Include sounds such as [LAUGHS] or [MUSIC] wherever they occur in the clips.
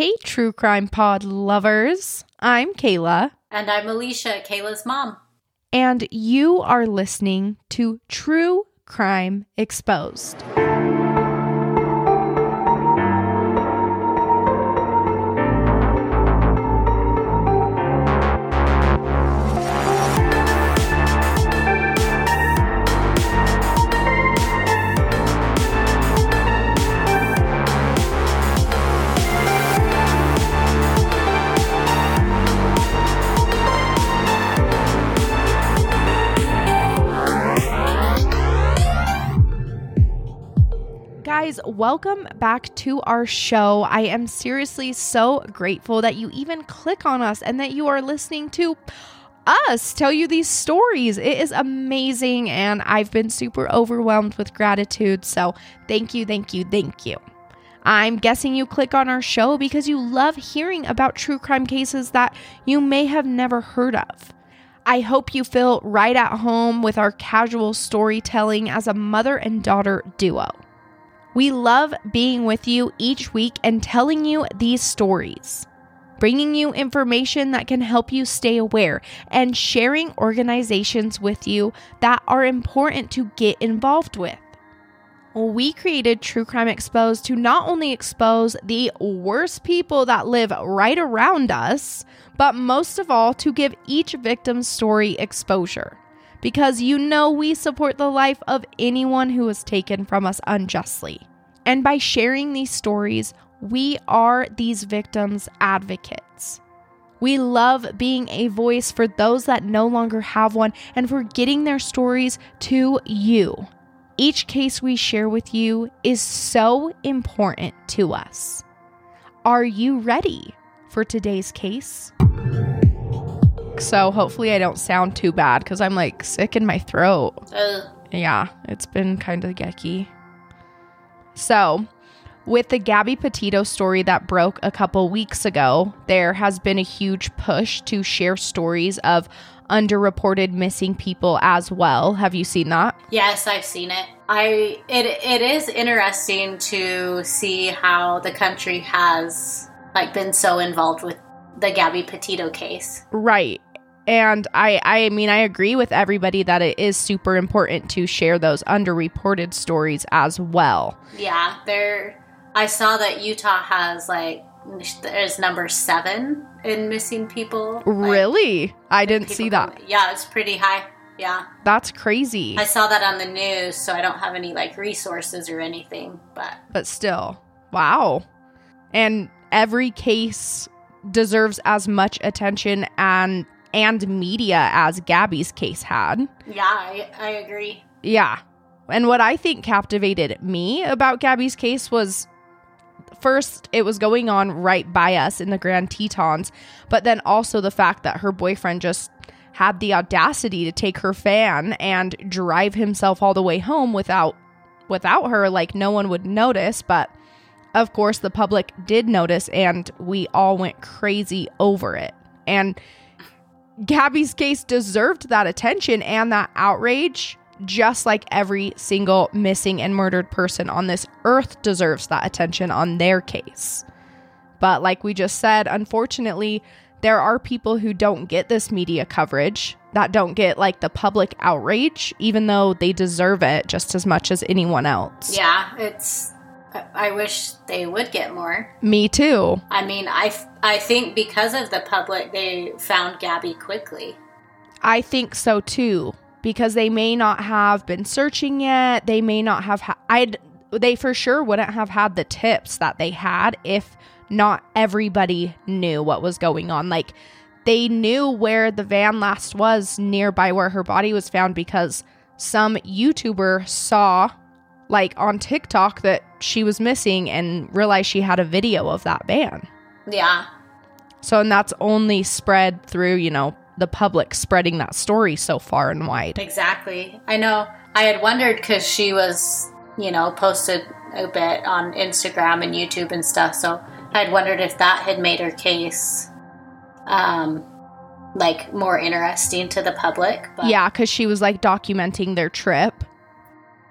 Hey, True Crime Pod lovers. I'm Kayla. And I'm Alicia, Kayla's mom. And you are listening to True Crime Exposed. Guys, welcome back to our show. I am seriously so grateful that you even click on us and that you are listening to us tell you these stories. It is amazing, and I've been super overwhelmed with gratitude. So, thank you, thank you, thank you. I'm guessing you click on our show because you love hearing about true crime cases that you may have never heard of. I hope you feel right at home with our casual storytelling as a mother and daughter duo. We love being with you each week and telling you these stories, bringing you information that can help you stay aware, and sharing organizations with you that are important to get involved with. We created True Crime Exposed to not only expose the worst people that live right around us, but most of all, to give each victim's story exposure because you know we support the life of anyone who was taken from us unjustly. And by sharing these stories, we are these victims' advocates. We love being a voice for those that no longer have one and for getting their stories to you. Each case we share with you is so important to us. Are you ready for today's case? So hopefully I don't sound too bad because I'm like sick in my throat. Ugh. Yeah, it's been kind of yucky. So, with the Gabby Petito story that broke a couple weeks ago, there has been a huge push to share stories of underreported missing people as well. Have you seen that? Yes, I've seen it. I it it is interesting to see how the country has like been so involved with the Gabby Petito case. Right. And I I mean I agree with everybody that it is super important to share those underreported stories as well. Yeah, there I saw that Utah has like there's number 7 in missing people. Like, Really? I didn't people see that. Yeah, it's pretty high. Yeah. That's crazy. I saw that on the news, so I don't have any like resources or anything, but but still, wow. And every case deserves as much attention and and media as Gabby's case had. yeah, I, I agree. Yeah. And what I think captivated me about Gabby's case was first, it was going on right by us in the Grand Tetons, but then also the fact that her boyfriend just had the audacity to take her fan and drive himself all the way home without without her like no one would notice, but of course the public did notice and we all went crazy over it. And Gabby's case deserved that attention and that outrage, just like every single missing and murdered person on this earth deserves that attention on their case. But like we just said, unfortunately, there are people who don't get this media coverage, that don't get like the public outrage, even though they deserve it just as much as anyone else. Yeah, it's. I- wish they would get more. Me too. I mean, I, f- I think because of the public, they found Gabby quickly. I think so too because they may not have been searching yet. They may not have ha- I'd they for sure wouldn't have had the tips that they had if not everybody knew what was going on. Like they knew where the van last was nearby where her body was found because some YouTuber saw like on TikTok that she was missing and realized she had a video of that van. Yeah, So, and that's only spread through, you know, the public spreading that story so far and wide. exactly. I know. I had wondered because she was, you know, posted a bit on Instagram and YouTube and stuff. So I had wondered if that had made her case, um, like more interesting to the public. But Yeah, because she was like documenting their trip.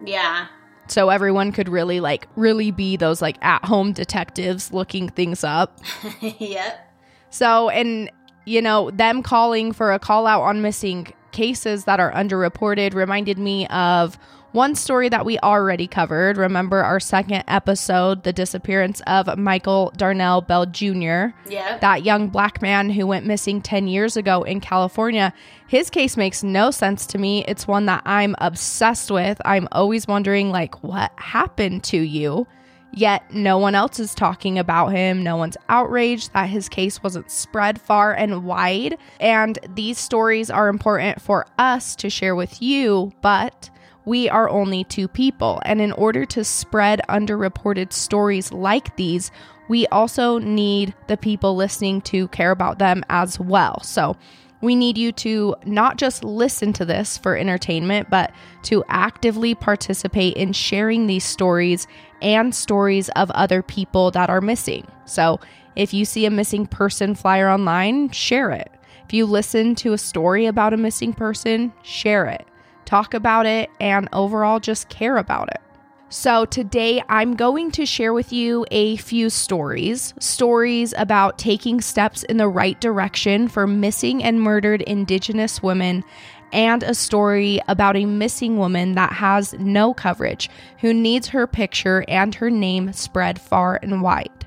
yeah, so everyone could really like really be those like at-home detectives looking things up. [LAUGHS] yep. So, and you know, them calling for a call out on missing cases that are underreported reminded me of one story that we already covered. Remember our second episode, the disappearance of Michael Darnell Bell Jr., Yeah. that young black man who went missing 10 years ago in California. His case makes no sense to me. It's one that I'm obsessed with. I'm always wondering, like, what happened to you? Yet no one else is talking about him. No one's outraged that his case wasn't spread far and wide. And these stories are important for us to share with you, but we are only two people. And in order to spread underreported stories like these, we also need the people listening to care about them as well. So we need you to not just listen to this for entertainment, but to actively participate in sharing these stories and stories of other people that are missing. So if you see a missing person flyer online, share it. If you listen to a story about a missing person, share it. Talk about it and overall just care about it. So, today I'm going to share with you a few stories. Stories about taking steps in the right direction for missing and murdered Indigenous women, and a story about a missing woman that has no coverage, who needs her picture and her name spread far and wide.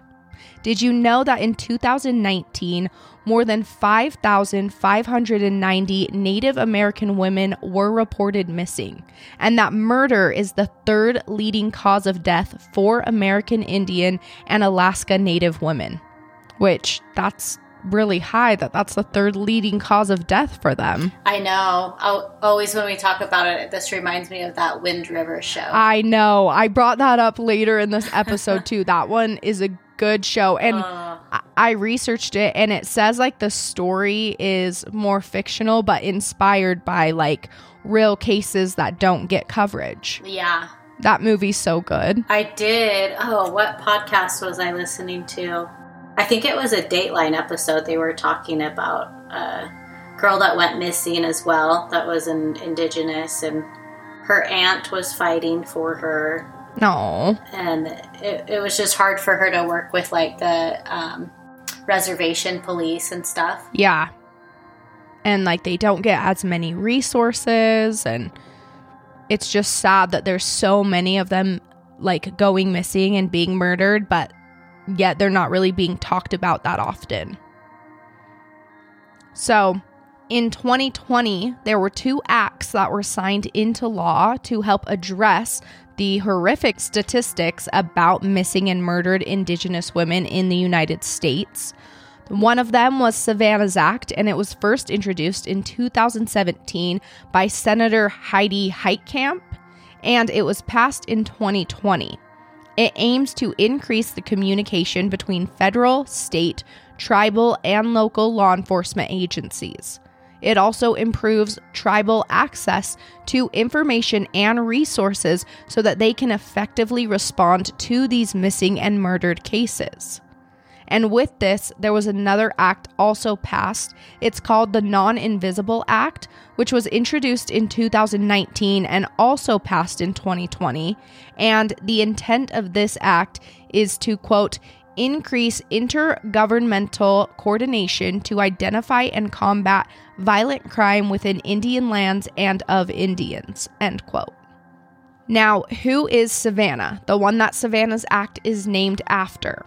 Did you know that in 2019, more than 5,590 Native American women were reported missing, and that murder is the third leading cause of death for American Indian and Alaska Native women, which that's really high that that's the third leading cause of death for them. I know. I'll, always when we talk about it, this reminds me of that Wind River show. I know. I brought that up later in this episode too. that one is a good show and Uh, I- I researched it and it says like the story is more fictional but inspired by like real cases that don't get coverage. yeah, That movie's so good. I did. Oh, what podcast was I listening to? I think it was a Dateline episode. They were talking about a girl that went missing as well. That was an indigenous, and her aunt was fighting for her, No. and it, it was just hard for her to work with like the um, reservation police and stuff. Yeah. And like they don't get as many resources and it's just sad that there's so many of them like going missing and being murdered but yet they're not really being talked about that often. So, in 2020, there were two acts that were signed into law to help address the horrific statistics about missing and murdered Indigenous women in the United States. One of them was Savanna's Act, and it was first introduced in 2017 by Senator Heidi Heitkamp, and it was passed in 2020. It aims to increase the communication between federal, state, tribal, and local law enforcement agencies. It also improves tribal access to information and resources so that they can effectively respond to these missing and murdered cases. And with this, there was another act also passed. It's called the Not Invisible Act, which was introduced in 2019 and also passed in 2020. And the intent of this act is to, quote, increase intergovernmental coordination to identify and combat violent crime within Indian lands and of Indians, end quote. Now, who is Savanna, the one that Savanna's Act is named after?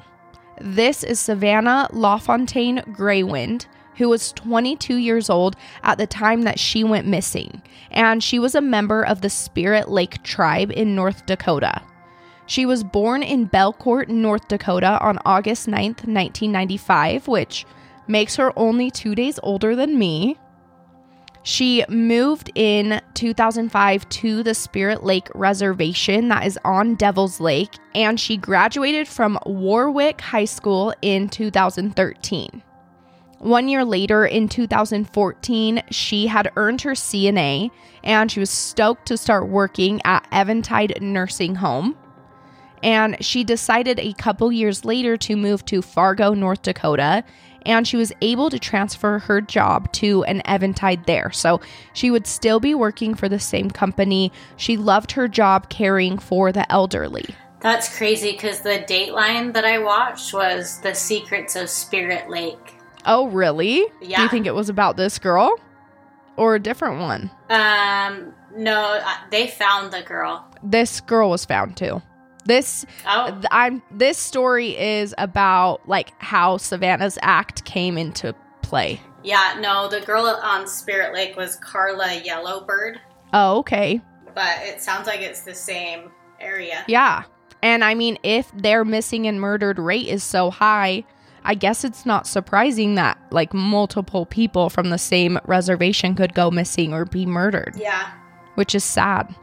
This is Savanna LaFontaine Greywind, who was 22 years old at the time that she went missing, and she was a member of the Spirit Lake tribe in North Dakota. She was born in Belcourt, North Dakota on August 9th, 1995, which makes her only two days older than me. She moved in 2005 to the Spirit Lake Reservation that is on Devil's Lake, and she graduated from Warwick High School in 2013. One year later, in 2014, she had earned her CNA and she was stoked to start working at Eventide Nursing Home. And she decided a couple years later to move to Fargo, North Dakota. and she was able to transfer her job to an Eventide there. So she would still be working for the same company. She loved her job caring for the elderly. That's crazy because the Dateline that I watched was The Secrets of Spirit Lake. Oh, really? Yeah. Do you think it was about this girl or a different one? Um, no, they found the girl. This girl was found too. This Oh, I'm this story is about like how Savanna's act came into play. yeah, no, the girl on Spirit Lake was Carla Yellowbird, Oh, okay. but it sounds like it's the same area. Yeah. And I mean, if their missing and murdered rate is so high, I guess it's not surprising that like multiple people from the same reservation could go missing or be murdered, Yeah. which is sad.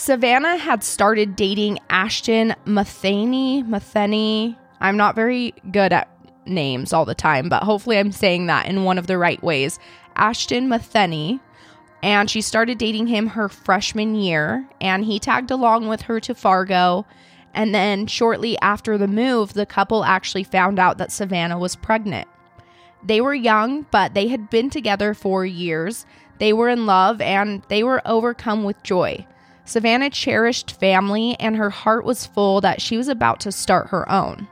Savanna had started dating Ashton Matheny. Matheny. I'm not very good at names all the time, but hopefully I'm saying that in one of the right ways. Ashton Matheny. And she started dating him her freshman year, and he tagged along with her to Fargo. And then, shortly after the move, the couple actually found out that Savanna was pregnant. They were young, but they had been together for years. They were in love and they were overcome with joy. Savanna cherished family, and her heart was full that she was about to start her own.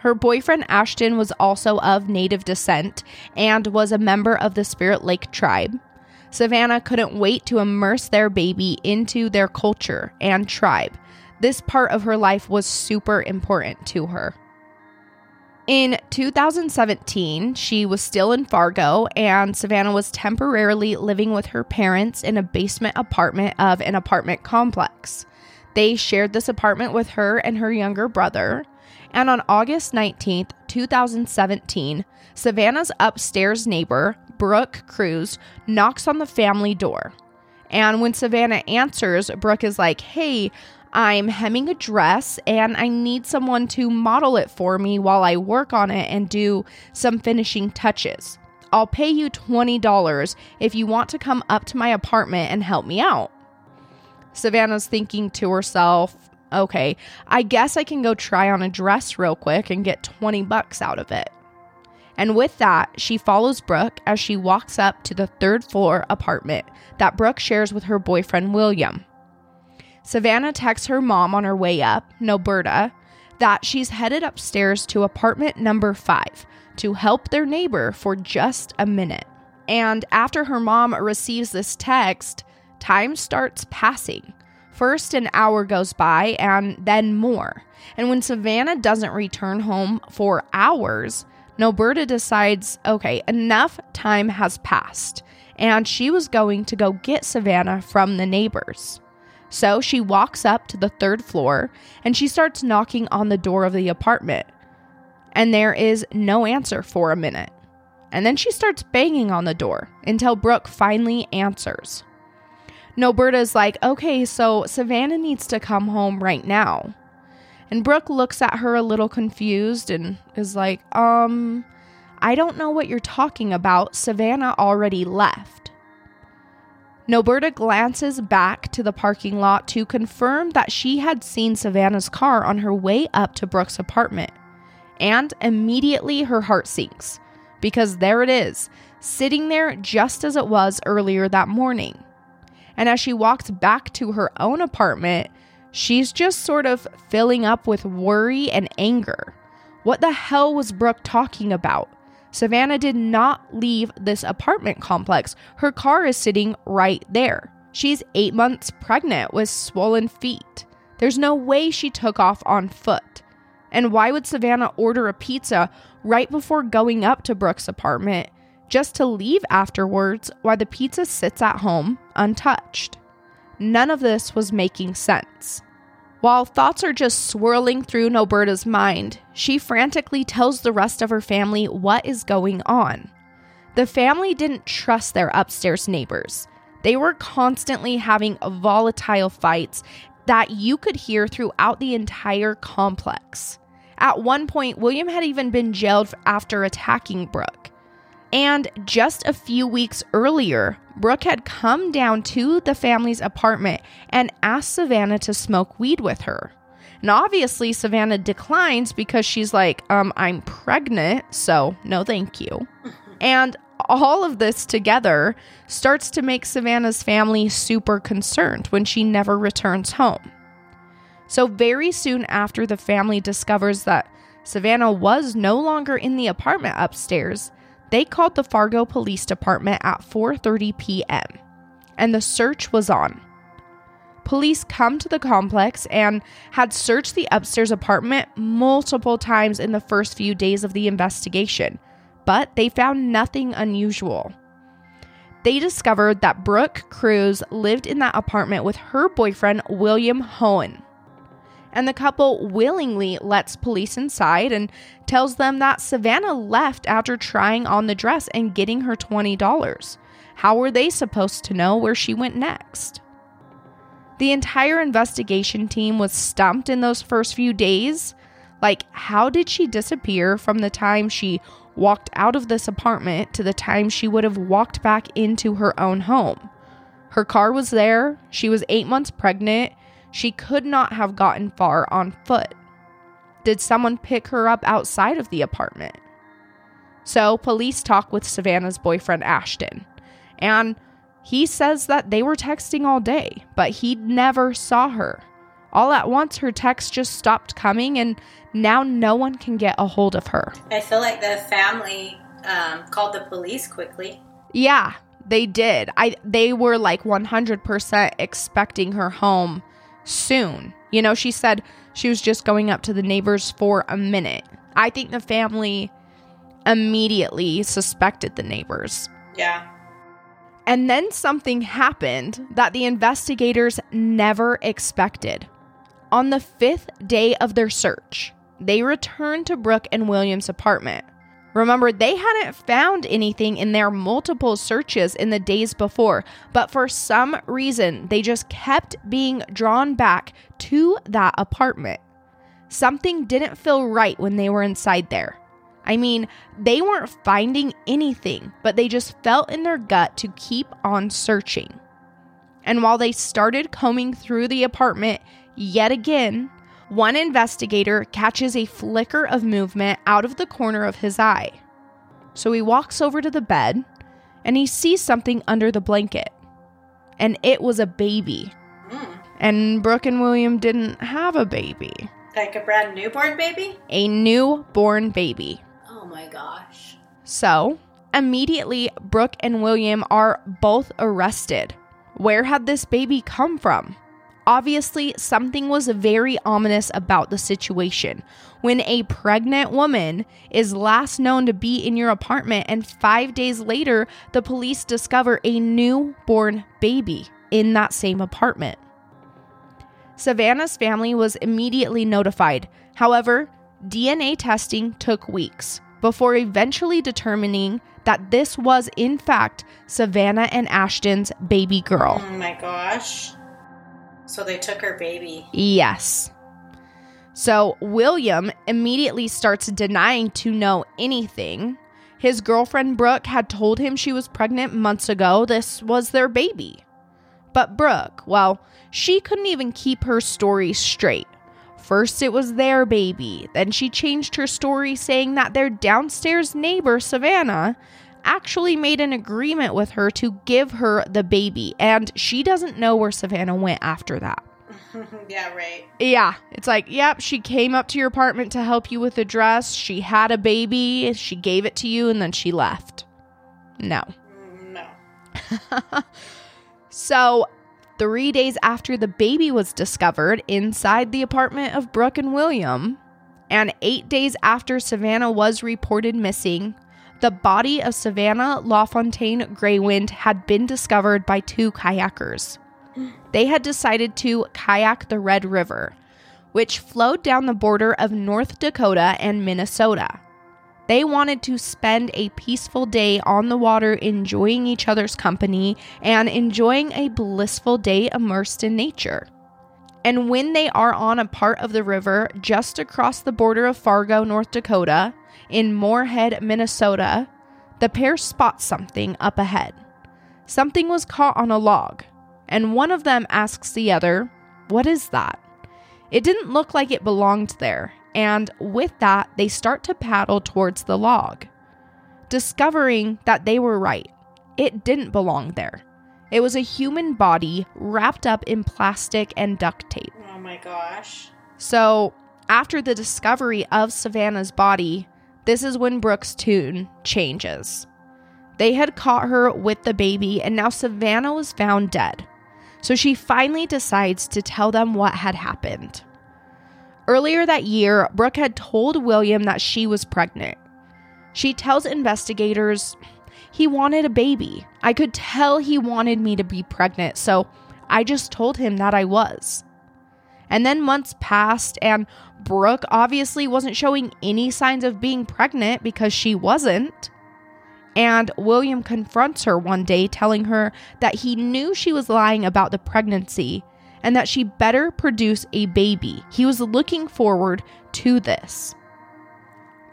Her boyfriend Ashton was also of Native descent and was a member of the Spirit Lake tribe. Savanna couldn't wait to immerse their baby into their culture and tribe. This part of her life was super important to her. In 2017, she was still in Fargo, and Savanna was temporarily living with her parents in a basement apartment of an apartment complex. They shared this apartment with her and her younger brother. And on August 19th, 2017, Savanna's upstairs neighbor, Brooke Crews, knocks on the family door. And when Savanna answers, Brooke is like, Hey, I'm hemming a dress and I need someone to model it for me while I work on it and do some finishing touches. I'll pay you $20 if you want to come up to my apartment and help me out. Savanna's thinking to herself, okay, I guess I can go try on a dress real quick and get 20 bucks out of it. And with that, she follows Brooke as she walks up to the third floor apartment that Brooke shares with her boyfriend William. Savanna texts her mom on her way up, Norberta, that she's headed upstairs to apartment number five to help their neighbor for just a minute. And after her mom receives this text, time starts passing. First, an hour goes by and then more. And when Savanna doesn't return home for hours, Norberta decides okay, enough time has passed. And she was going to go get Savanna from the neighbors. So she walks up to the third floor and she starts knocking on the door of the apartment. And there is no answer for a minute. And then she starts banging on the door until Brooke finally answers. Norberta's like, okay, so Savanna needs to come home right now. And Brooke looks at her a little confused and is like, um, I don't know what you're talking about. Savanna already left. Norberta glances back to the parking lot to confirm that she had seen Savanna's car on her way up to Brooke's apartment. And immediately her heart sinks because there it is, sitting there just as it was earlier that morning. And as she walks back to her own apartment, she's just sort of filling up with worry and anger. What the hell was Brooke talking about? Savanna did not leave this apartment complex. Her car is sitting right there. She's eight months pregnant with swollen feet. There's no way she took off on foot. And why would Savanna order a pizza right before going up to Brooke's apartment just to leave afterwards while the pizza sits at home untouched? None of this was making sense. While thoughts are just swirling through Norberta's mind, she frantically tells the rest of her family what is going on. The family didn't trust their upstairs neighbors. They were constantly having volatile fights that you could hear throughout the entire complex. At one point, William had even been jailed after attacking Brooke. And just a few weeks earlier, Brooke had come down to the family's apartment and asked Savanna to smoke weed with her. And obviously, Savanna declines because she's like, um, I'm pregnant, so no thank you. and all of this together starts to make Savanna's family super concerned when she never returns home. So, very soon after the family discovers that Savanna was no longer in the apartment upstairs, they called the Fargo Police Department at 4:30 p.m. and the search was on. Police come to the complex and had searched the upstairs apartment multiple times in the first few days of the investigation, but they found nothing unusual. They discovered that Brooke Crews lived in that apartment with her boyfriend, William Hoehn. And the couple willingly lets police inside and tells them that Savanna left after trying on the dress and getting her $20. How were they supposed to know where she went next? The entire investigation team was stumped in those first few days. Like, how did she disappear from the time she walked out of this apartment to the time she would have walked back into her own home? Her car was there, she was eight months pregnant, she could not have gotten far on foot. Did someone pick her up outside of the apartment? So, police talk with Savanna's boyfriend, Ashton, and he says that they were texting all day, but he never saw her. All at once, her texts just stopped coming, and now no one can get a hold of her. I feel like the family um, called the police quickly. Yeah, they did. I they were like 100% expecting her home soon. You know, she said she was just going up to the neighbors for a minute. I think the family immediately suspected the neighbors. Yeah. And then something happened that the investigators never expected. On the fifth day of their search, they returned to Brooke and William's apartment. Remember, they hadn't found anything in their multiple searches in the days before, but for some reason, they just kept being drawn back to that apartment. Something didn't feel right when they were inside there. I mean, they weren't finding anything, but they just felt in their gut to keep on searching. And while they started combing through the apartment yet again, one investigator catches a flicker of movement out of the corner of his eye. So he walks over to the bed and he sees something under the blanket. And it was a baby. Mm. And Brooke and William didn't have a baby. Like a brand newborn baby? A newborn baby. Oh my gosh. So, immediately, Brooke and William are both arrested. Where had this baby come from? Obviously, something was very ominous about the situation. When a pregnant woman is last known to be in your apartment, and five days later, the police discover a newborn baby in that same apartment. Savanna's family was immediately notified. However, DNA testing took weeks before eventually determining that this was, in fact, Savanna and Ashton's baby girl. Oh my gosh. So they took her baby. Yes. So William immediately starts denying to know anything. His girlfriend Brooke had told him she was pregnant months ago. This was their baby. But Brooke, well, she couldn't even keep her story straight. First, it was their baby. Then she changed her story saying that their downstairs neighbor, Savanna, actually made an agreement with her to give her the baby. And she doesn't know where Savanna went after that. [LAUGHS] yeah, right. Yeah, it's like, yep, she came up to your apartment to help you with the dress. She had a baby, she gave it to you, and then she left. No. Mm, no. [LAUGHS] So, three days after the baby was discovered inside the apartment of Brooke and William, and eight days after Savanna was reported missing, the body of Savanna LaFontaine Greywind had been discovered by two kayakers. They had decided to kayak the Red River, which flowed down the border of North Dakota and Minnesota. They wanted to spend a peaceful day on the water, enjoying each other's company and enjoying a blissful day immersed in nature. And when they are on a part of the river just across the border of Fargo, North Dakota, in Moorhead, Minnesota, the pair spot something up ahead. Something was caught on a log, and one of them asks the other, What is that? It didn't look like it belonged there, and with that, they start to paddle towards the log, discovering that they were right. It didn't belong there. It was a human body wrapped up in plastic and duct tape. Oh my gosh. So, after the discovery of Savanna's body, this is when Brooke's tune changes. They had caught her with the baby, and now Savanna was found dead. So she finally decides to tell them what had happened. Earlier that year, Brooke had told William that she was pregnant. She tells investigators, he wanted a baby. I could tell he wanted me to be pregnant, so I just told him that I was. And then months passed, and Brooke obviously wasn't showing any signs of being pregnant because she wasn't. And William confronts her one day, telling her that he knew she was lying about the pregnancy and that she better produce a baby. He was looking forward to this.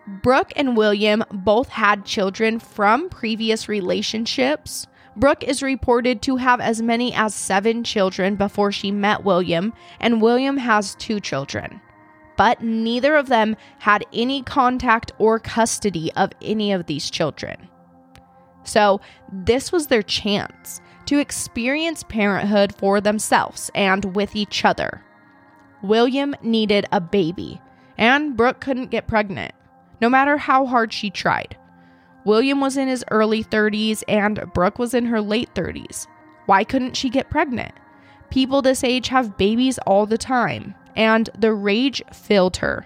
Brooke and William both had children from previous relationships. Brooke is reported to have as many as seven children before she met William, and William has two children. But neither of them had any contact or custody of any of these children. So, this was their chance to experience parenthood for themselves and with each other. William needed a baby, and Brooke couldn't get pregnant, no matter how hard she tried. William was in his early 30s and Brooke was in her late 30s. Why couldn't she get pregnant? People this age have babies all the time, and the rage filled her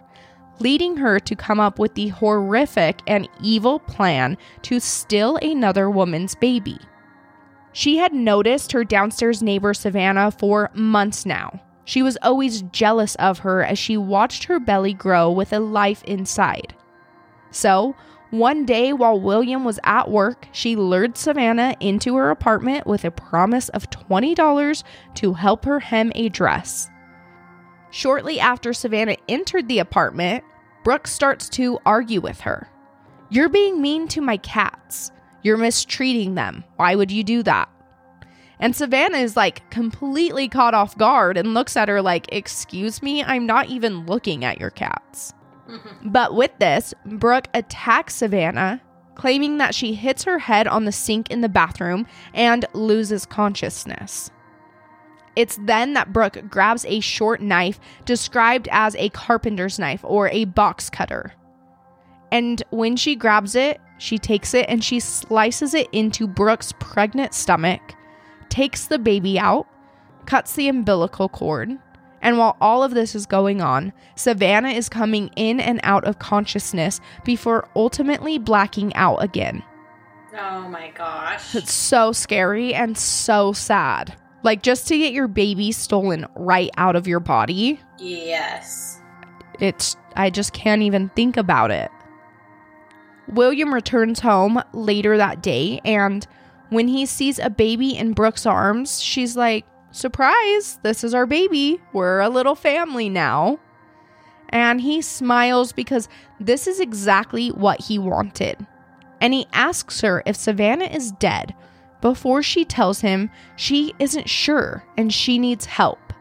leading her to come up with the horrific and evil plan to steal another woman's baby. She had noticed her downstairs neighbor Savanna for months now. She was always jealous of her as she watched her belly grow with a life inside. So, one day while William was at work, she lured Savanna into her apartment with a promise of $20 to help her hem a dress. Shortly after Savanna entered the apartment, Brooke starts to argue with her. You're being mean to my cats. You're mistreating them. Why would you do that? And Savanna is like completely caught off guard and looks at her like, Excuse me, I'm not even looking at your cats. Mm-hmm. But with this, Brooke attacks Savanna, claiming that she hits her head on the sink in the bathroom and loses consciousness. It's then that Brooke grabs a short knife described as a carpenter's knife or a box cutter. And when she grabs it, she takes it and she slices it into Brooke's pregnant stomach, takes the baby out, cuts the umbilical cord. And while all of this is going on, Savanna is coming in and out of consciousness before ultimately blacking out again. Oh my gosh. It's so scary and so sad. Like just to get your baby stolen right out of your body. Yes. It's I just can't even think about it. William returns home later that day and when he sees a baby in Brooke's arms, she's like, "Surprise, this is our baby. We're a little family now." And he smiles because this is exactly what he wanted. And he asks her if Savanna is dead before she tells him she isn't sure and she needs help.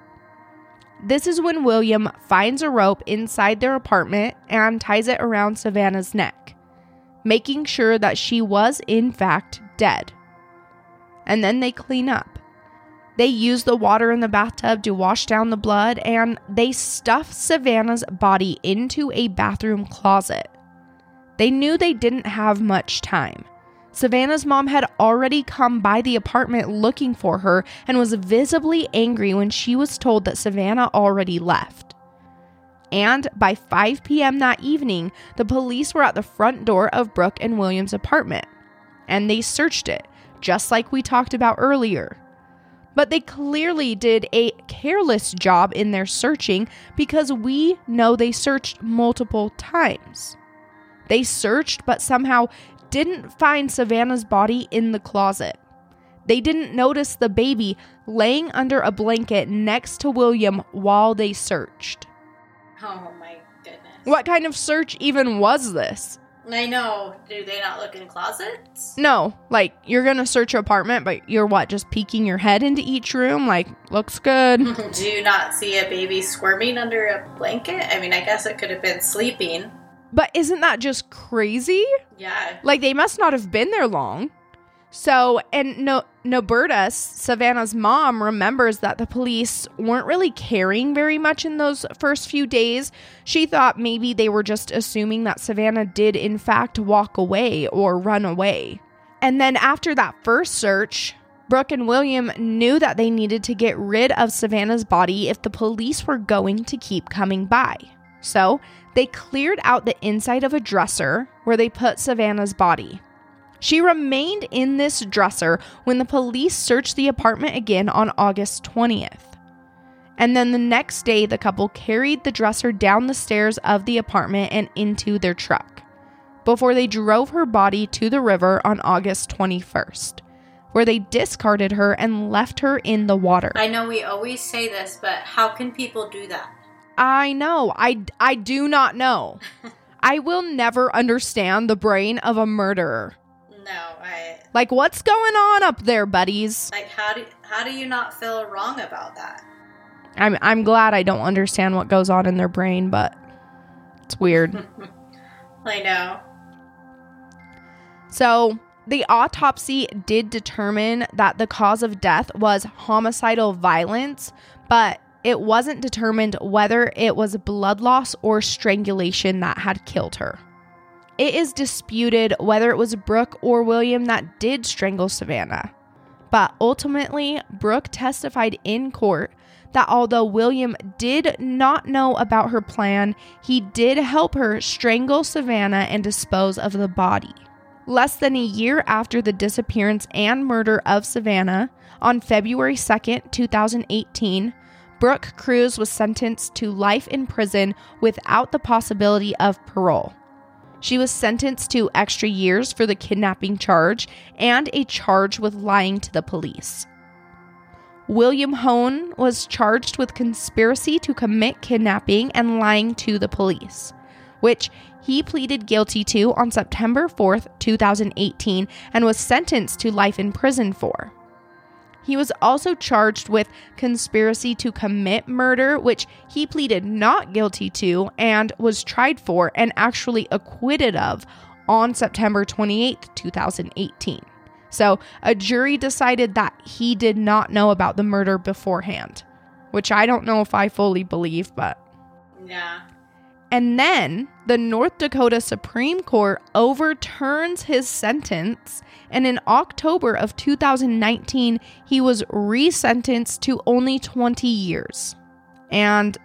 This is when William finds a rope inside their apartment and ties it around Savanna's neck, making sure that she was, in fact, dead. And then they clean up. They use the water in the bathtub to wash down the blood and they stuff Savanna's body into a bathroom closet. They knew they didn't have much time. Savanna's mom had already come by the apartment looking for her and was visibly angry when she was told that Savannah already left. And by 5 p.m. that evening, the police were at the front door of Brooke and William's apartment. And they searched it, just like we talked about earlier. But they clearly did a careless job in their searching because we know they searched multiple times. They searched, but somehow didn't find Savanna's body in the closet. They didn't notice the baby laying under a blanket next to William while they searched. Oh my goodness. What kind of search even was this? I know. Do they not look in closets? No, like you're gonna search your apartment, but you're what? Just peeking your head into each room? Like, looks good. [LAUGHS] Do you not see a baby squirming under a blanket? I mean, I guess it could have been sleeping. But isn't that just crazy? Yeah. Like they must not have been there long. So, and no, Norberta, Savanna's mom, remembers that the police weren't really caring very much in those first few days. She thought maybe they were just assuming that Savanna did, in fact, walk away or run away. And then after that first search, Brooke and William knew that they needed to get rid of Savanna's body if the police were going to keep coming by. So, they cleared out the inside of a dresser where they put Savanna's body. She remained in this dresser when the police searched the apartment again on August 20th. And then the next day, the couple carried the dresser down the stairs of the apartment and into their truck before they drove her body to the river on August 21st, where they discarded her and left her in the water. I know we always say this, but how can people do that? I know. I, I do not know. [LAUGHS] I will never understand the brain of a murderer. No, I Like, what's going on up there, buddies? like how do how do you not feel wrong about that? I'm, I'm glad I don't understand what goes on in their brain, but it's weird. [LAUGHS] I know. So, the autopsy did determine that the cause of death was homicidal violence, but it wasn't determined whether it was blood loss or strangulation that had killed her. It is disputed whether it was Brooke or William that did strangle Savanna. But ultimately, Brooke testified in court that although William did not know about her plan, he did help her strangle Savanna and dispose of the body. Less than a year after the disappearance and murder of Savanna, on February 2nd, 2018, Brooke Crews was sentenced to life in prison without the possibility of parole. She was sentenced to extra years for the kidnapping charge and a charge with lying to the police. William Hoehn was charged with conspiracy to commit kidnapping and lying to the police, which he pleaded guilty to on September 4th, 2018, and was sentenced to life in prison for. He was also charged with conspiracy to commit murder, which he pleaded not guilty to and was tried for and actually acquitted of on September 28, 2018. So, a jury decided that he did not know about the murder beforehand, which I don't know if I fully believe, but Yeah. And then the North Dakota Supreme Court overturns his sentence. And in October of 2019, he was resentenced to only 20 years. And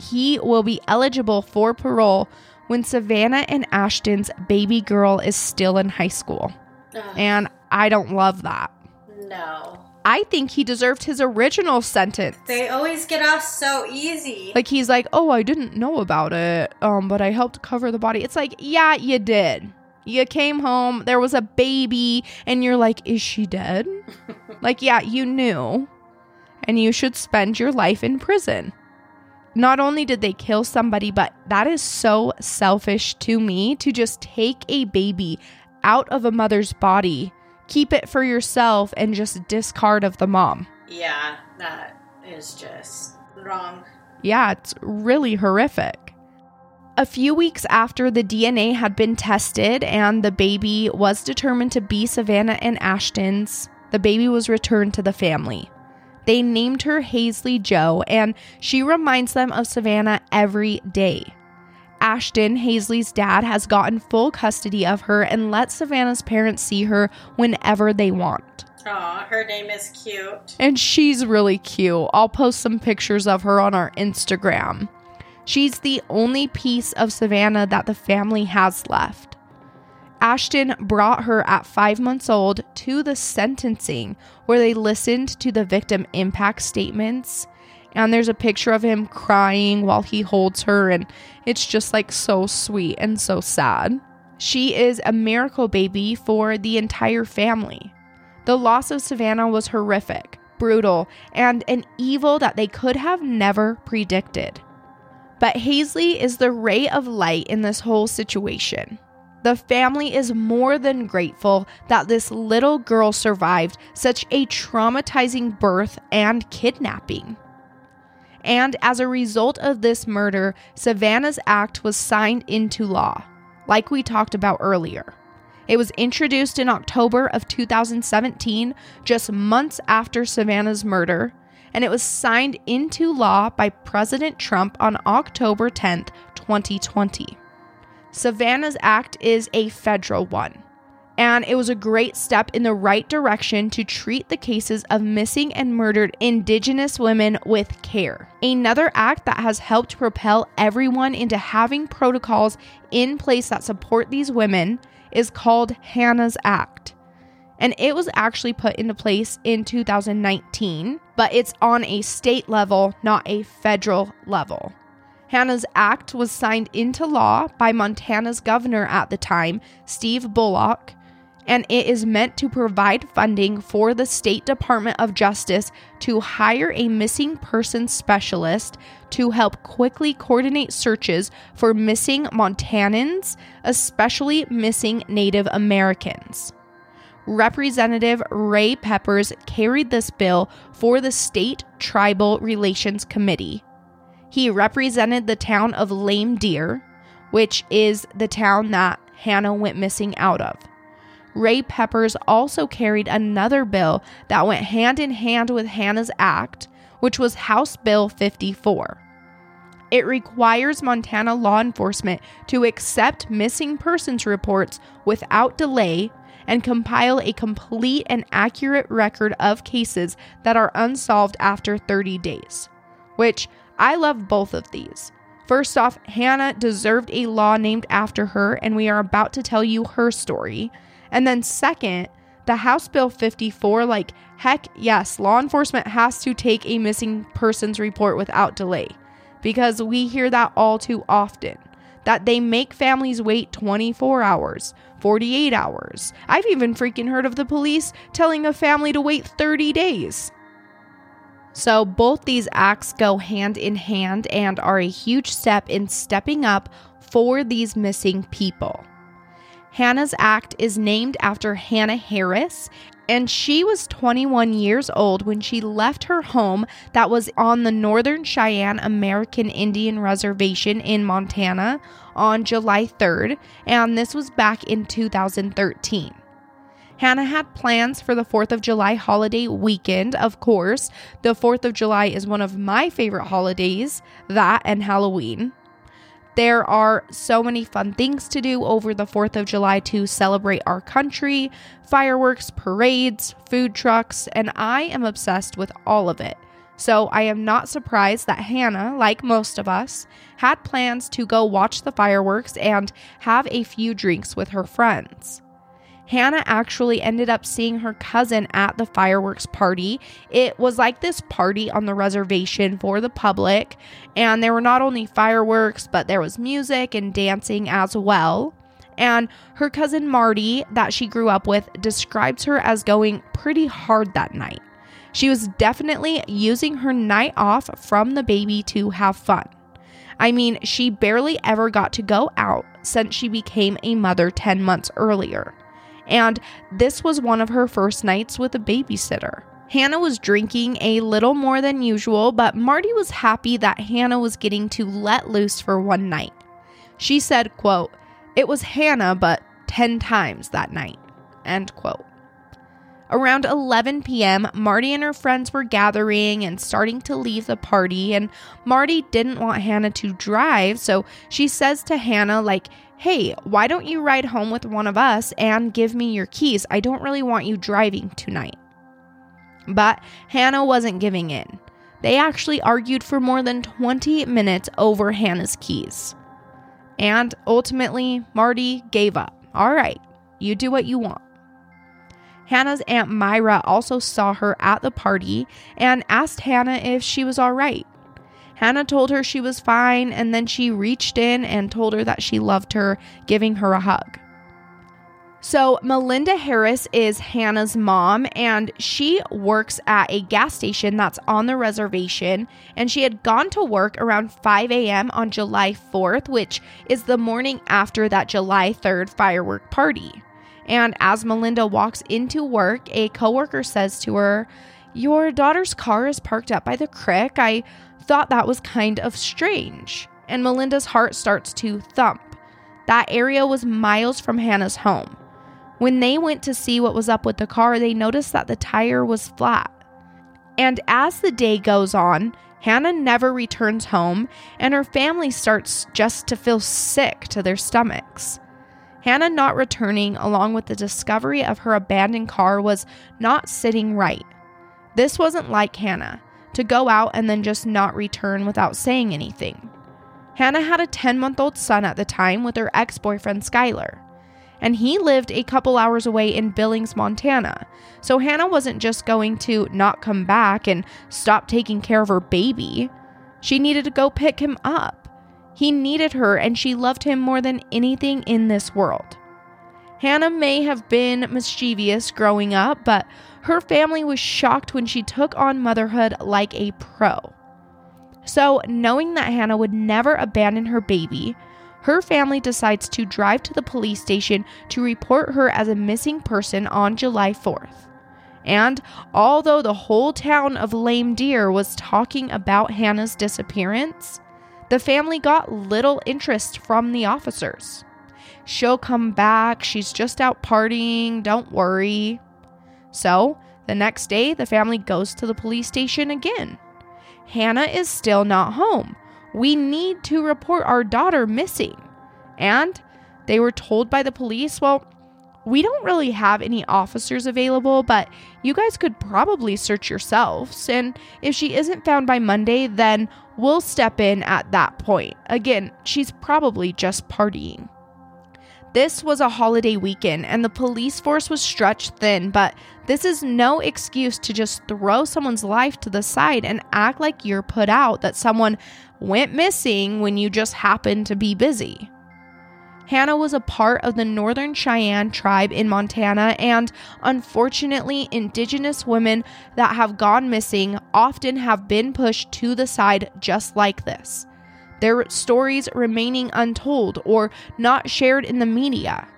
he will be eligible for parole when Savanna and Ashton's baby girl is still in high school. Ugh, And I don't love that. no. I think he deserved his original sentence. They always get off so easy. Like he's like, "Oh, I didn't know about it, um, but I helped cover the body." It's like, "Yeah, you did. You came home, there was a baby, and you're like, "Is she dead?" [LAUGHS] like, yeah, you knew, and you should spend your life in prison. Not only did they kill somebody, but that is so selfish to me to just take a baby out of a mother's body, keep it for yourself, and just discard of the mom. yeah, that is just wrong. Yeah, it's really horrific. A few weeks after the DNA had been tested and the baby was determined to be Savanna and Ashton's, the baby was returned to the family. They named her Haisley Jo, and she reminds them of Savanna every day. Ashton, Haisley's dad, has gotten full custody of her and lets Savanna's parents see her whenever they want. Aw, her name is cute. And she's really cute. I'll post some pictures of her on our Instagram. She's the only piece of Savannah that the family has left. Ashton brought her at five months old to the sentencing where they listened to the victim impact statements. And there's a picture of him crying while he holds her, and it's just like so sweet and so sad. She is a miracle baby for the entire family. The loss of Savanna was horrific, brutal, and an evil that they could have never predicted. But Haisley is the ray of light in this whole situation. The family is more than grateful that this little girl survived such a traumatizing birth and kidnapping. And as a result of this murder, Savanna's Act was signed into law, like we talked about earlier. It was introduced in October of 2017, just months after Savanna's murder, and it was signed into law by President Trump on October 10th, 2020. Savanna's Act is a federal one, and it was a great step in the right direction to treat the cases of missing and murdered Indigenous women with care. Another act that has helped propel everyone into having protocols in place that support these women is called Hanna's Act. And it was actually put into place in 2019, but it's on a state level, not a federal level. Hanna's Act was signed into law by Montana's governor at the time, Steve Bullock, and it is meant to provide funding for the State Department of Justice to hire a missing persons specialist to help quickly coordinate searches for missing Montanans, especially missing Native Americans. Representative Rae Peppers carried this bill for the State Tribal Relations Committee. He represented the town of Lame Deer, which is the town that Hanna went missing out of. Rae Peppers also carried another bill that went hand in hand with Hanna's Act, which was House Bill 54. It requires Montana law enforcement to accept missing persons reports without delay and compile a complete and accurate record of cases that are unsolved after 30 days, which I love both of these. First off, Hanna deserved a law named after her, and we are about to tell you her story. And then, second, the House Bill 54, like, heck yes, law enforcement has to take a missing persons report without delay because we hear that all too often. That they make families wait 24 hours, 48 hours. I've even freaking heard of the police telling a family to wait 30 days. So, both these acts go hand in hand and are a huge step in stepping up for these missing people. Hanna's Act is named after Hanna Harris, and she was 21 years old when she left her home that was on the Northern Cheyenne American Indian Reservation in Montana on July 3rd, and this was back in 2013. Hanna had plans for the 4th of July holiday weekend, of course. The 4th of July is one of my favorite holidays, that and Halloween. There are so many fun things to do over the 4th of July to celebrate our country fireworks, parades, food trucks, and I am obsessed with all of it. So I am not surprised that Hanna, like most of us, had plans to go watch the fireworks and have a few drinks with her friends. Hanna actually ended up seeing her cousin at the fireworks party. It was like this party on the reservation for the public, and there were not only fireworks, but there was music and dancing as well. And her cousin Marty, that she grew up with, describes her as going pretty hard that night. She was definitely using her night off from the baby to have fun. I mean, she barely ever got to go out since she became a mother 10 months earlier and this was one of her first nights with a babysitter. Hanna was drinking a little more than usual, but Marty was happy that Hanna was getting to let loose for one night. She said, quote, "It was Hanna but 10 times that night." End quote. Around 11 p.m., Marty and her friends were gathering and starting to leave the party, and Marty didn't want Hanna to drive, so she says to Hanna, like, hey, why don't you ride home with one of us and give me your keys? I don't really want you driving tonight. But Hanna wasn't giving in. They actually argued for more than 20 minutes over Hanna's keys. And ultimately, Marty gave up. All right, you do what you want. Hanna's Aunt Myra also saw her at the party and asked Hanna if she was all right. Hanna told her she was fine, and then she reached in and told her that she loved her, giving her a hug. So, Melinda Harris is Hanna's mom, and she works at a gas station that's on the reservation. And she had gone to work around 5 a.m. on July 4th, which is the morning after that July 3rd firework party. And as Melinda walks into work, a coworker says to her, Your daughter's car is parked up by the creek. I thought that was kind of strange. And Melinda's heart starts to thump. That area was miles from Hanna's home. When they went to see what was up with the car, they noticed that the tire was flat. And as the day goes on, Hanna never returns home, and her family starts just to feel sick to their stomachs. Hanna not returning, along with the discovery of her abandoned car, was not sitting right. This wasn't like Hanna to go out and then just not return without saying anything. Hanna had a 10 month old son at the time with her ex boyfriend Skylar and he lived a couple hours away in Billings, Montana. So Hanna wasn't just going to not come back and stop taking care of her baby. She needed to go pick him up. He needed her, and she loved him more than anything in this world. Hanna may have been mischievous growing up, but her family was shocked when she took on motherhood like a pro. So, knowing that Hanna would never abandon her baby, her family decides to drive to the police station to report her as a missing person on July 4th. And although the whole town of Lame Deer was talking about Hanna's disappearance, the family got little interest from the officers. She'll come back, she's just out partying, don't worry. So, the next day, the family goes to the police station again. Hanna is still not home, we need to report our daughter missing. And they were told by the police, well, we don't really have any officers available, but you guys could probably search yourselves. And if she isn't found by Monday, then we'll step in at that point. Again, she's probably just partying. This was a holiday weekend and the police force was stretched thin, but this is no excuse to just throw someone's life to the side and act like you're put out that someone went missing when you just happened to be busy. Hanna was a part of the Northern Cheyenne tribe in Montana, and unfortunately, Indigenous women that have gone missing often have been pushed to the side just like this their stories remaining untold or not shared in the media.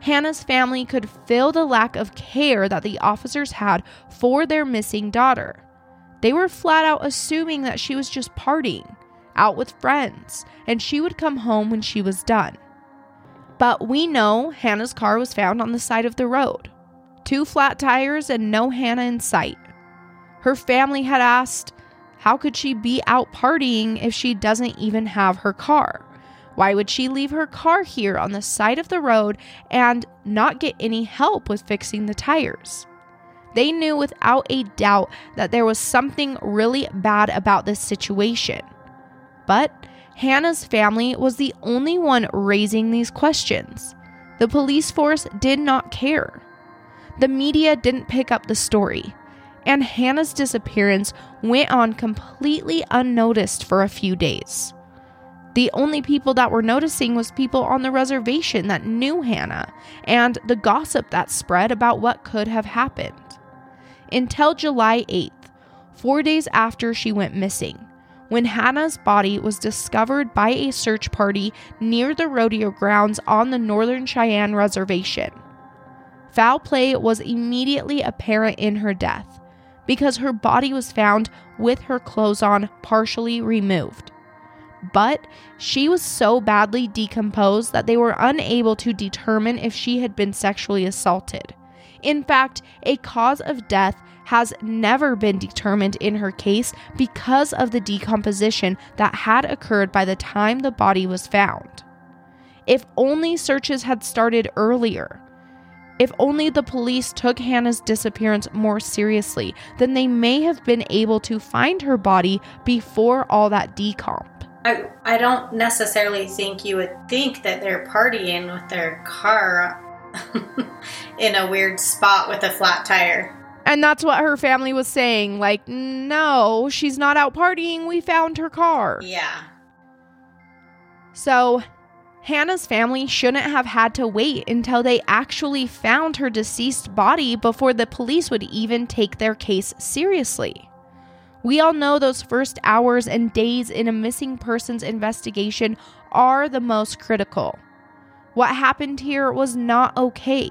Hanna's family could feel the lack of care that the officers had for their missing daughter. They were flat out assuming that she was just partying, out with friends, and she would come home when she was done. But we know Hanna's car was found on the side of the road. Two flat tires and no Hanna in sight. Her family had asked, how could she be out partying if she doesn't even have her car? Why would she leave her car here on the side of the road and not get any help with fixing the tires? They knew without a doubt that there was something really bad about this situation. But Hanna's family was the only one raising these questions. The police force did not care. The media didn't pick up the story and Hanna's disappearance went on completely unnoticed for a few days. The only people that were noticing was people on the reservation that knew Hanna and the gossip that spread about what could have happened. Until July 8th, four days after she went missing, when Hanna's body was discovered by a search party near the rodeo grounds on the Northern Cheyenne Reservation. Foul play was immediately apparent in her death, because her body was found with her clothes on partially removed. But she was so badly decomposed that they were unable to determine if she had been sexually assaulted. In fact, a cause of death has never been determined in her case because of the decomposition that had occurred by the time the body was found. If only searches had started earlier, if only the police took Hanna's disappearance more seriously, then they may have been able to find her body before all that decomp. I, I don't necessarily think you would think that they're partying with their car [LAUGHS] in a weird spot with a flat tire. And that's what her family was saying. Like, no, she's not out partying. We found her car. Yeah. So Hanna's family shouldn't have had to wait until they actually found her deceased body before the police would even take their case seriously. We all know those first hours and days in a missing persons investigation are the most critical. What happened here was not okay.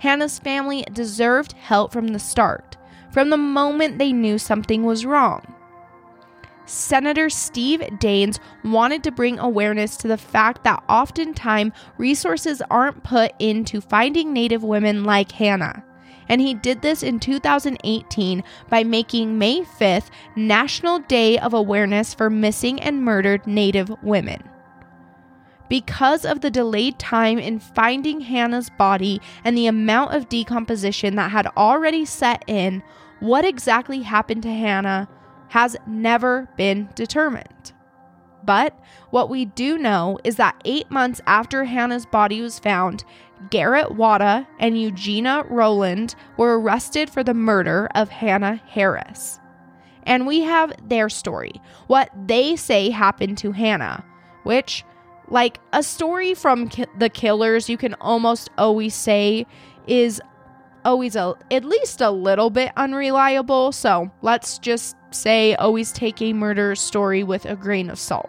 Hanna's family deserved help from the start, from the moment they knew something was wrong. Senator Steve Daines wanted to bring awareness to the fact that oftentimes resources aren't put into finding Native women like Hanna. And he did this in 2018 by making May 5th National Day of Awareness for Missing and Murdered Native Women. Because of the delayed time in finding Hanna's body and the amount of decomposition that had already set in, what exactly happened to Hanna has never been determined. But what we do know is that eight months after Hanna's body was found, Garrett Wadda and Eugenia Rowland were arrested for the murder of Hanna Harris. And we have their story, what they say happened to Hanna, which, like a story from ki- the killers, you can almost always say is always a, at least a little bit unreliable. So let's just say always take a murder story with a grain of salt.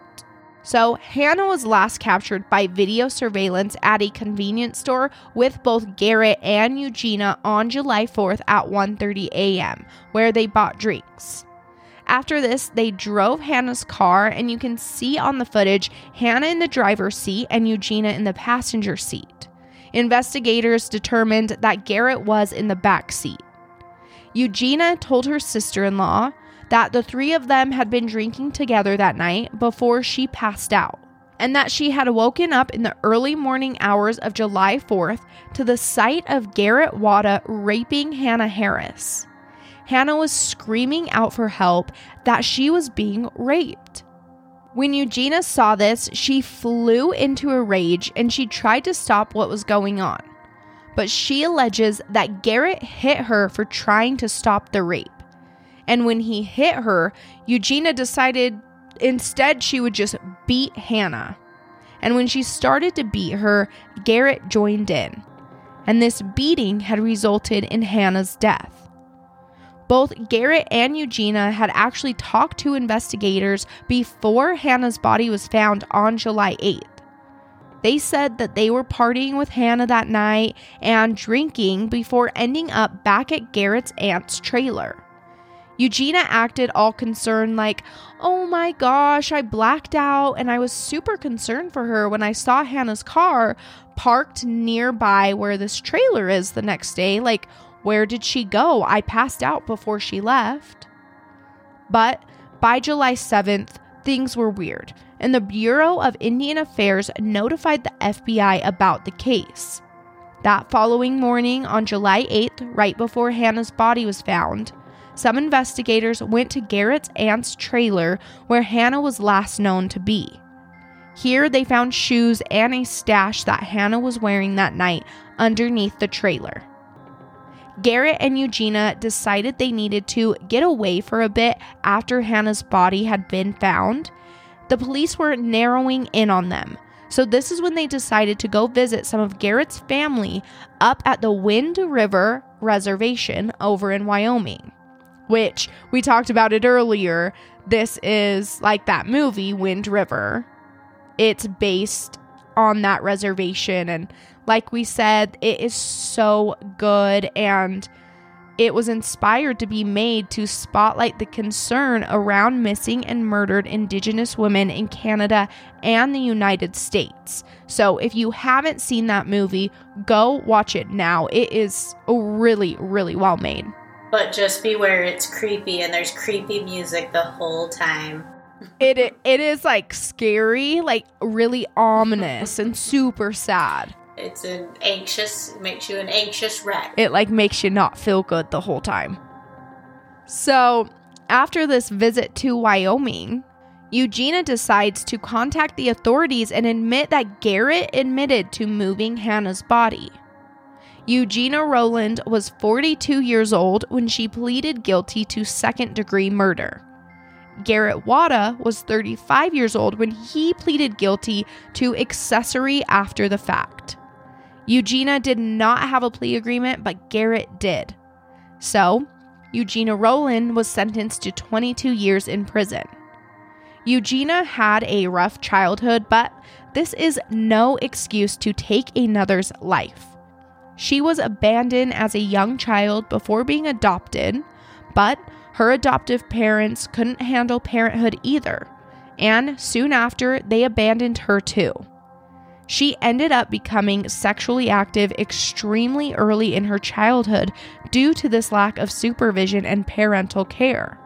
So, Hanna was last captured by video surveillance at a convenience store with both Garrett and Eugenia on July 4th at 1:30 a.m., where they bought drinks. After this, they drove Hanna's car, and you can see on the footage Hanna in the driver's seat and Eugenia in the passenger seat. Investigators determined that Garrett was in the back seat. Eugenia told her sister in law that the three of them had been drinking together that night before she passed out, and that she had woken up in the early morning hours of July 4th to the sight of Garrett Wadda raping Hanna Harris. Hanna was screaming out for help that she was being raped. When Eugenia saw this, she flew into a rage and she tried to stop what was going on. But she alleges that Garrett hit her for trying to stop the rape. And when he hit her, Eugenia decided instead she would just beat Hanna. And when she started to beat her, Garrett joined in. And this beating had resulted in Hanna's death. Both Garrett and Eugenia had actually talked to investigators before Hanna's body was found on July 8th. They said that they were partying with Hanna that night and drinking before ending up back at Garrett's aunt's trailer. Eugenia acted all concerned, like, oh my gosh, I blacked out, and I was super concerned for her when I saw Hanna's car parked nearby where this trailer is the next day. Like, where did she go? I passed out before she left. But by July 7th, things were weird, and the Bureau of Indian Affairs notified the FBI about the case. That following morning, on July 8th, right before Hanna's body was found, some investigators went to Garrett's aunt's trailer where Hanna was last known to be. Here, they found shoes and a stash that Hanna was wearing that night underneath the trailer. Garrett and Eugenia decided they needed to get away for a bit after Hanna's body had been found. The police were narrowing in on them, so this is when they decided to go visit some of Garrett's family up at the Wind River Reservation over in Wyoming which we talked about it earlier. This is like that movie, Wind River. It's based on that reservation. And like we said, it is so good. And it was inspired to be made to spotlight the concern around missing and murdered Indigenous women in Canada and the United States. So, if you haven't seen that movie, go watch it now. It is really, really well made. But just beware, it's creepy, and there's creepy music the whole time. It it is like scary, like really ominous and super sad. It's an anxious, makes you an anxious wreck. It like makes you not feel good the whole time. So, after this visit to Wyoming, Eugenia decides to contact the authorities and admit that Garrett admitted to moving Hanna's body. Eugenia Rowland was 42 years old when she pleaded guilty to second degree murder. Garrett Wadda was 35 years old when he pleaded guilty to accessory after the fact. Eugenia did not have a plea agreement, but Garrett did. So, Eugenia Rowland was sentenced to 22 years in prison. Eugenia had a rough childhood, but this is no excuse to take another's life. She was abandoned as a young child before being adopted, but her adoptive parents couldn't handle parenthood either, and soon after, they abandoned her too. She ended up becoming sexually active extremely early in her childhood due to this lack of supervision and parental care.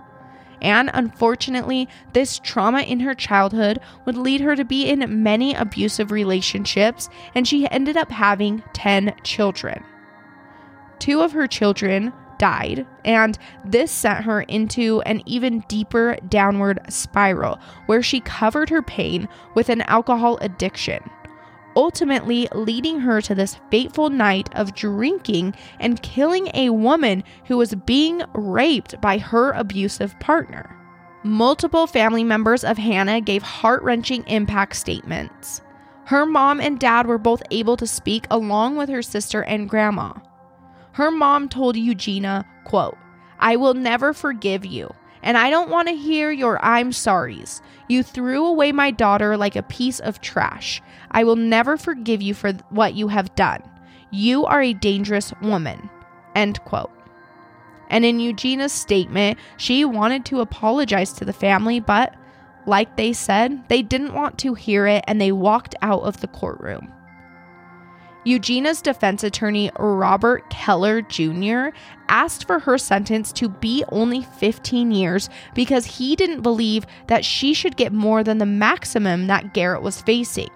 And unfortunately, this trauma in her childhood would lead her to be in many abusive relationships, and she ended up having 10 children. Two of her children died, and this sent her into an even deeper downward spiral where she covered her pain with an alcohol addiction, ultimately leading her to this fateful night of drinking and killing a woman who was being raped by her abusive partner. Multiple family members of Hanna gave heart wrenching impact statements. Her mom and dad were both able to speak along with her sister and grandma. Her mom told Eugenia, quote, I will never forgive you, and I don't want to hear your I'm sorries. You threw away my daughter like a piece of trash. I will never forgive you for what you have done. You are a dangerous woman. End quote. And in Eugenia's statement, she wanted to apologize to the family, but like they said, they didn't want to hear it and they walked out of the courtroom. Eugenia's defense attorney, Robert Keller Jr., asked for her sentence to be only 15 years because he didn't believe that she should get more than the maximum that Garrett was facing.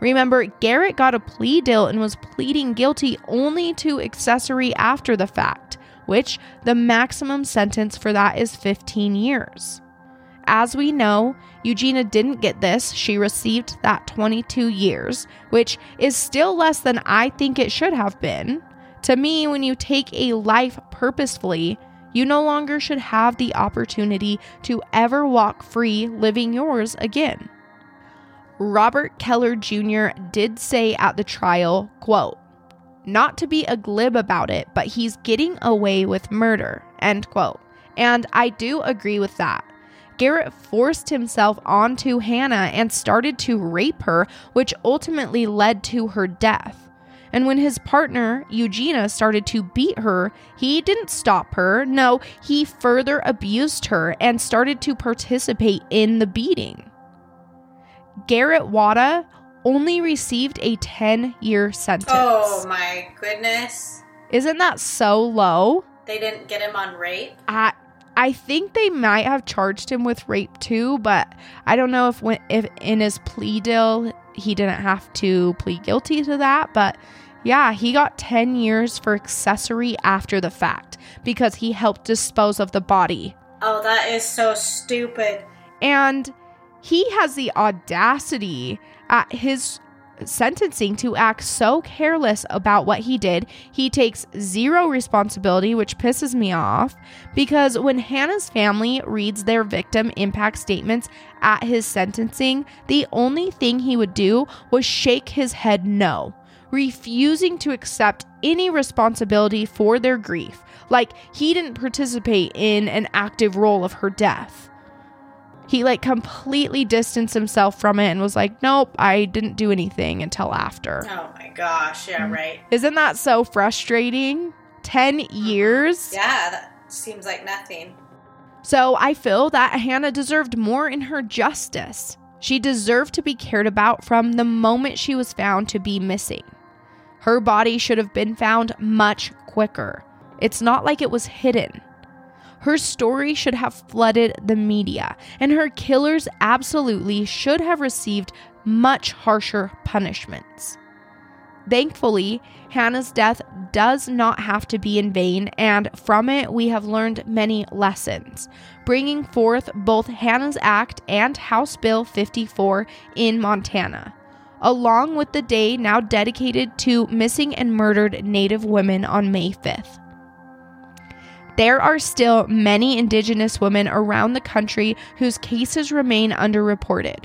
Remember, Garrett got a plea deal and was pleading guilty only to accessory after the fact, which the maximum sentence for that is 15 years. As we know, Eugenia didn't get this. She received that 22 years, which is still less than I think it should have been. To me, when you take a life purposefully, you no longer should have the opportunity to ever walk free living yours again. Robert Keller Jr. did say at the trial, quote, not to be a glib about it, but he's getting away with murder, end quote. And I do agree with that. Garrett forced himself onto Hanna and started to rape her, which ultimately led to her death. And when his partner, Eugenia, started to beat her, he didn't stop her. No, he further abused her and started to participate in the beating. Garrett Wadda only received a 10 year sentence. Oh my goodness. Isn't that so low? They didn't get him on rape? I I think they might have charged him with rape too, but I don't know if when, if in his plea deal he didn't have to plead guilty to that, but yeah, he got 10 years for accessory after the fact because he helped dispose of the body. Oh, that is so stupid. And he has the audacity at his sentencing to act so careless about what he did. He takes zero responsibility, which pisses me off because when Hanna's family reads their victim impact statements at his sentencing, the only thing he would do was shake his head no, refusing to accept any responsibility for their grief. Like he didn't participate in an active role of her death he like completely distanced himself from it and was like, nope, I didn't do anything until after. Oh my gosh. Yeah, right. Isn't that so frustrating? 10 mm-hmm. years? Yeah, that seems like nothing. So I feel that Hanna deserved more in her justice. She deserved to be cared about from the moment she was found to be missing. Her body should have been found much quicker. It's not like it was hidden. Her story should have flooded the media, and her killers absolutely should have received much harsher punishments. Thankfully, Hanna's death does not have to be in vain, and from it, we have learned many lessons, bringing forth both Hanna's Act and House Bill 54 in Montana, along with the day now dedicated to missing and murdered Native women on May 5th. There are still many Indigenous women around the country whose cases remain underreported.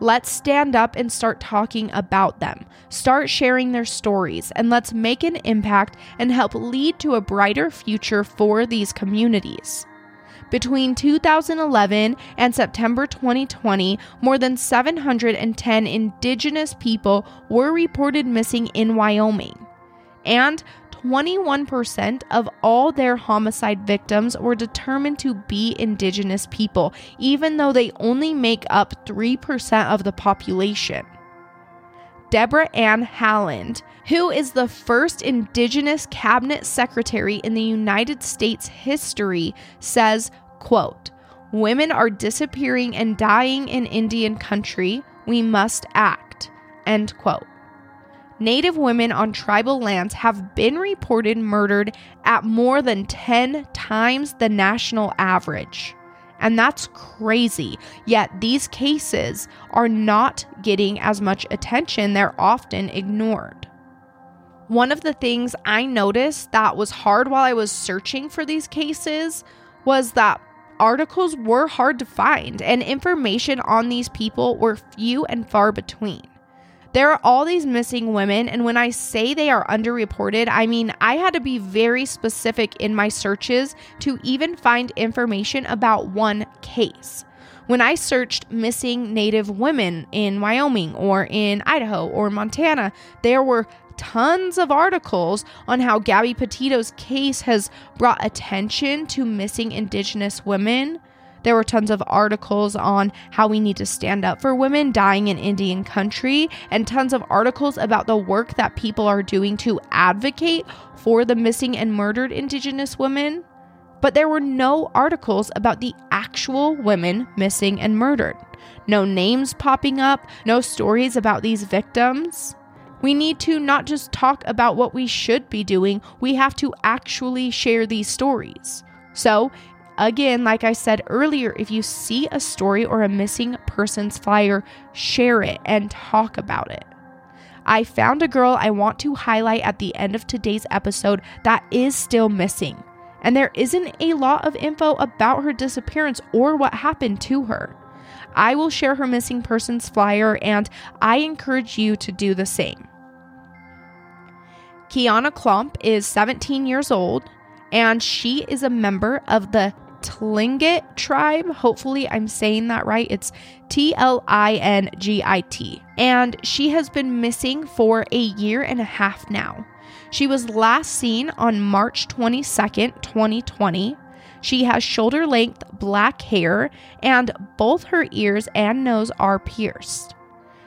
Let's stand up and start talking about them. Start sharing their stories, and let's make an impact and help lead to a brighter future for these communities. Between 2011 and September 2020, more than 710 Indigenous people were reported missing in Wyoming. And 21% of all their homicide victims were determined to be Indigenous people, even though they only make up 3% of the population. Debra Anne Haaland, who is the first Indigenous cabinet secretary in the United States history, says, quote, Women are disappearing and dying in Indian country. We must act. End quote. Native women on tribal lands have been reported murdered at more than 10 times the national average. And that's crazy. Yet these cases are not getting as much attention, they're often ignored. One of the things I noticed that was hard while I was searching for these cases was that articles were hard to find and information on these people were few and far between. There are all these missing women, and when I say they are underreported, I mean I had to be very specific in my searches to even find information about one case. When I searched missing Native women in Wyoming or in Idaho or Montana, there were tons of articles on how Gabby Petito's case has brought attention to missing Indigenous women there were tons of articles on how we need to stand up for women dying in Indian country, and tons of articles about the work that people are doing to advocate for the missing and murdered Indigenous women. But there were no articles about the actual women missing and murdered. No names popping up, no stories about these victims. We need to not just talk about what we should be doing, we have to actually share these stories. So, Again, like I said earlier, if you see a story or a missing persons flyer, share it and talk about it. I found a girl I want to highlight at the end of today's episode that is still missing. And there isn't a lot of info about her disappearance or what happened to her. I will share her missing persons flyer and I encourage you to do the same. Kiana Klomp is 17 years old and she is a member of the Tlingit tribe. Hopefully, I'm saying that right. It's T L I N G I T. And she has been missing for a year and a half now. She was last seen on March 22nd, 2020. She has shoulder length black hair, and both her ears and nose are pierced.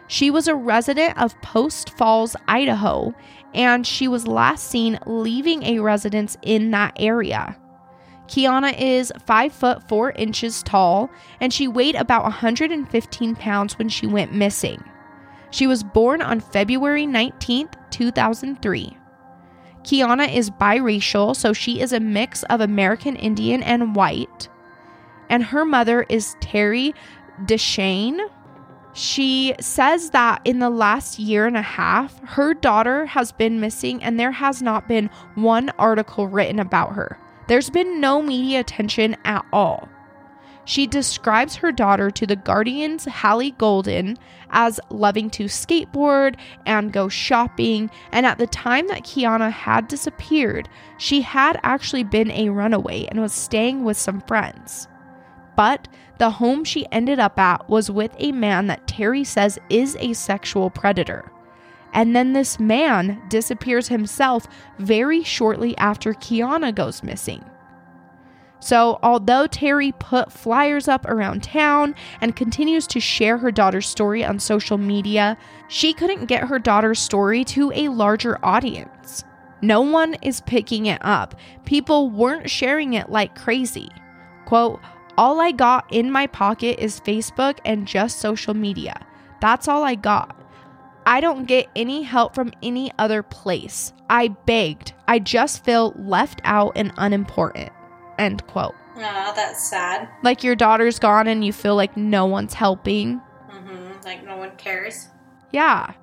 She was a resident of Post Falls, Idaho, and she was last seen leaving a residence in that area. Kiana is 5 foot 4 inches tall and she weighed about 115 pounds when she went missing. She was born on February 19th, 2003. Kiana is biracial, so she is a mix of American Indian and white. And her mother is Terry Deshane. She says that in the last year and a half, her daughter has been missing and there has not been one article written about her. There's been no media attention at all. She describes her daughter to the Guardian's Hallie Golden as loving to skateboard and go shopping, and at the time that Kiana had disappeared, she had actually been a runaway and was staying with some friends. But the home she ended up at was with a man that Terry says is a sexual predator. And then this man disappears himself very shortly after Kiana goes missing. So, although Terry put flyers up around town and continues to share her daughter's story on social media, she couldn't get her daughter's story to a larger audience. No one is picking it up. People weren't sharing it like crazy. Quote, All I got in my pocket is Facebook and just social media. That's all I got. I don't get any help from any other place. I begged. I just feel left out and unimportant. End quote. Oh, that's sad. Like your daughter's gone and you feel like no one's helping. Mm-hmm. Like no one cares. Yeah.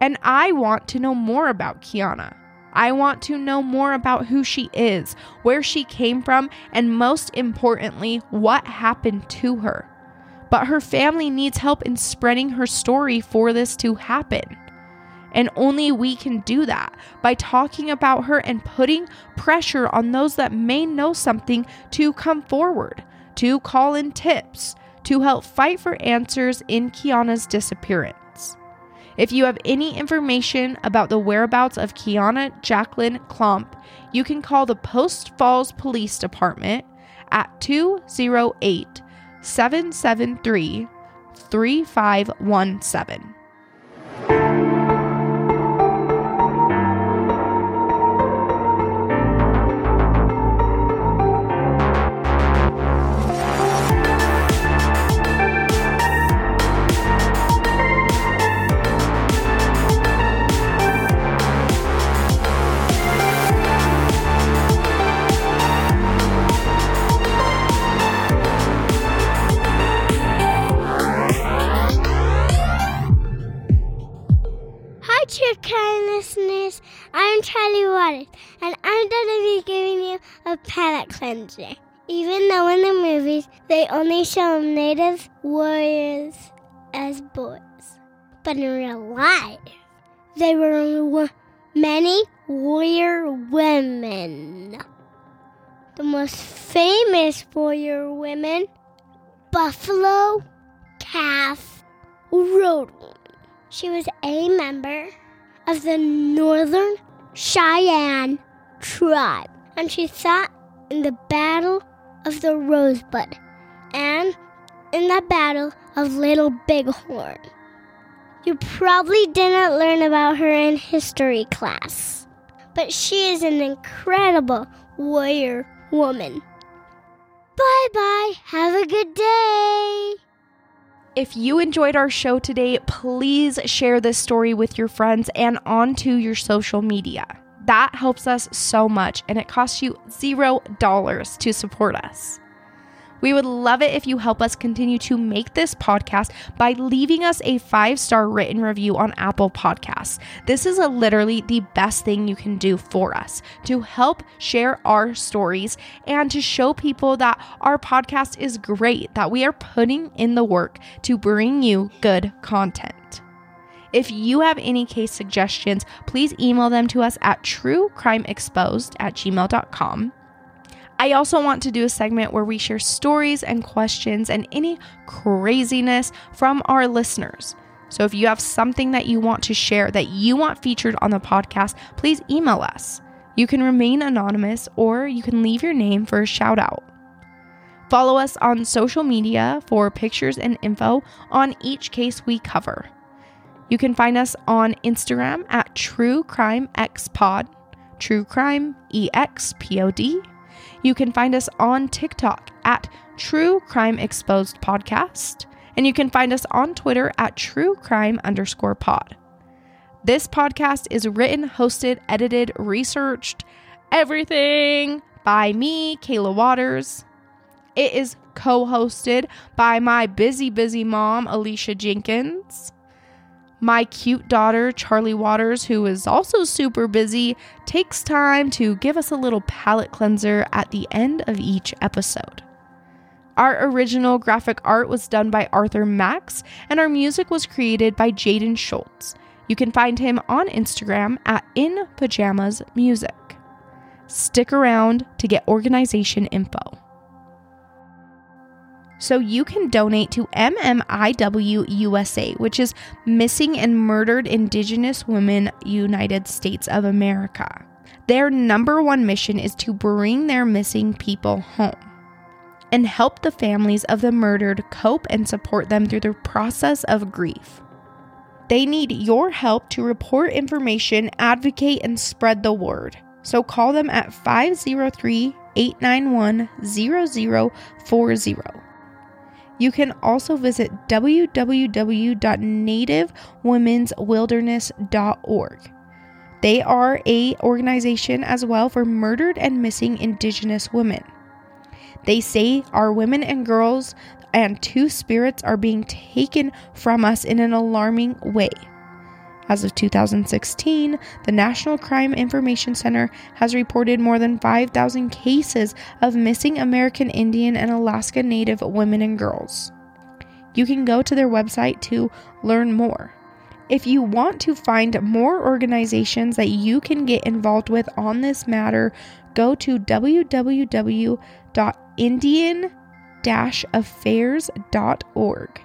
And I want to know more about Kiana. I want to know more about who she is, where she came from, and most importantly, what happened to her. But her family needs help in spreading her story for this to happen. And only we can do that by talking about her and putting pressure on those that may know something to come forward, to call in tips, to help fight for answers in Kiana's disappearance. If you have any information about the whereabouts of Kiana Jacqueline Klomp, you can call the Post Falls Police Department at 208 773 3517. True Crime listeners. I'm Charlie Waters, and I'm going to be giving you a palate cleanser. Even though in the movies they only show native warriors as boys, but in real life they were many warrior women. The most famous warrior women Buffalo Calf Road Woman. She was a member of the Northern Cheyenne tribe, and she fought in the Battle of the Rosebud and in the Battle of Little Bighorn. You probably didn't learn about her in history class, but she is an incredible warrior woman. Bye bye. Have a good day. If you enjoyed our show today, please share this story with your friends and onto your social media. That helps us so much and it costs you zero dollars to support us. We would love it if you help us continue to make this podcast by leaving us a five star written review on Apple Podcasts. This is literally the best thing you can do for us to help share our stories and to show people that our podcast is great, that we are putting in the work to bring you good content. If you have any case suggestions, please email them to us at truecrimeexposed at gmail.com. I also want to do a segment where we share stories and questions and any craziness from our listeners. So if you have something that you want to share that you want featured on the podcast, please email us. You can remain anonymous or you can leave your name for a shout out. Follow us on social media for pictures and info on each case we cover. You can find us on Instagram at True Crime X Pod, True Crime EXPOD. You can find us on TikTok at True Crime Exposed Podcast. And you can find us on Twitter at True Crime underscore pod. This podcast is written, hosted, edited, researched, everything by me, Kayla Waters. It is co hosted by my busy, busy mom, Alicia Jenkins. My cute daughter, Charlie Waters, who is also super busy, takes time to give us a little palate cleanser at the end of each episode. Our original graphic art was done by Arthur Max, and our music was created by Jaden Schultz. You can find him on Instagram at In Pajamas Music. Stick around to get organization info. So you can donate to MMIW USA, which is Missing and Murdered Indigenous Women United States of America. Their number one mission is to bring their missing people home and help the families of the murdered cope and support them through the process of grief. They need your help to report information, advocate, and spread the word. So call them at 503 891 0040. You can also visit www.nativewomenswilderness.org. They are a organization as well for murdered and missing indigenous women. They say our women and girls and two spirits are being taken from us in an alarming way. As of 2016, the National Crime Information Center has reported more than 5,000 cases of missing American Indian and Alaska Native women and girls. You can go to their website to learn more. If you want to find more organizations that you can get involved with on this matter, go to www.indian affairs.org.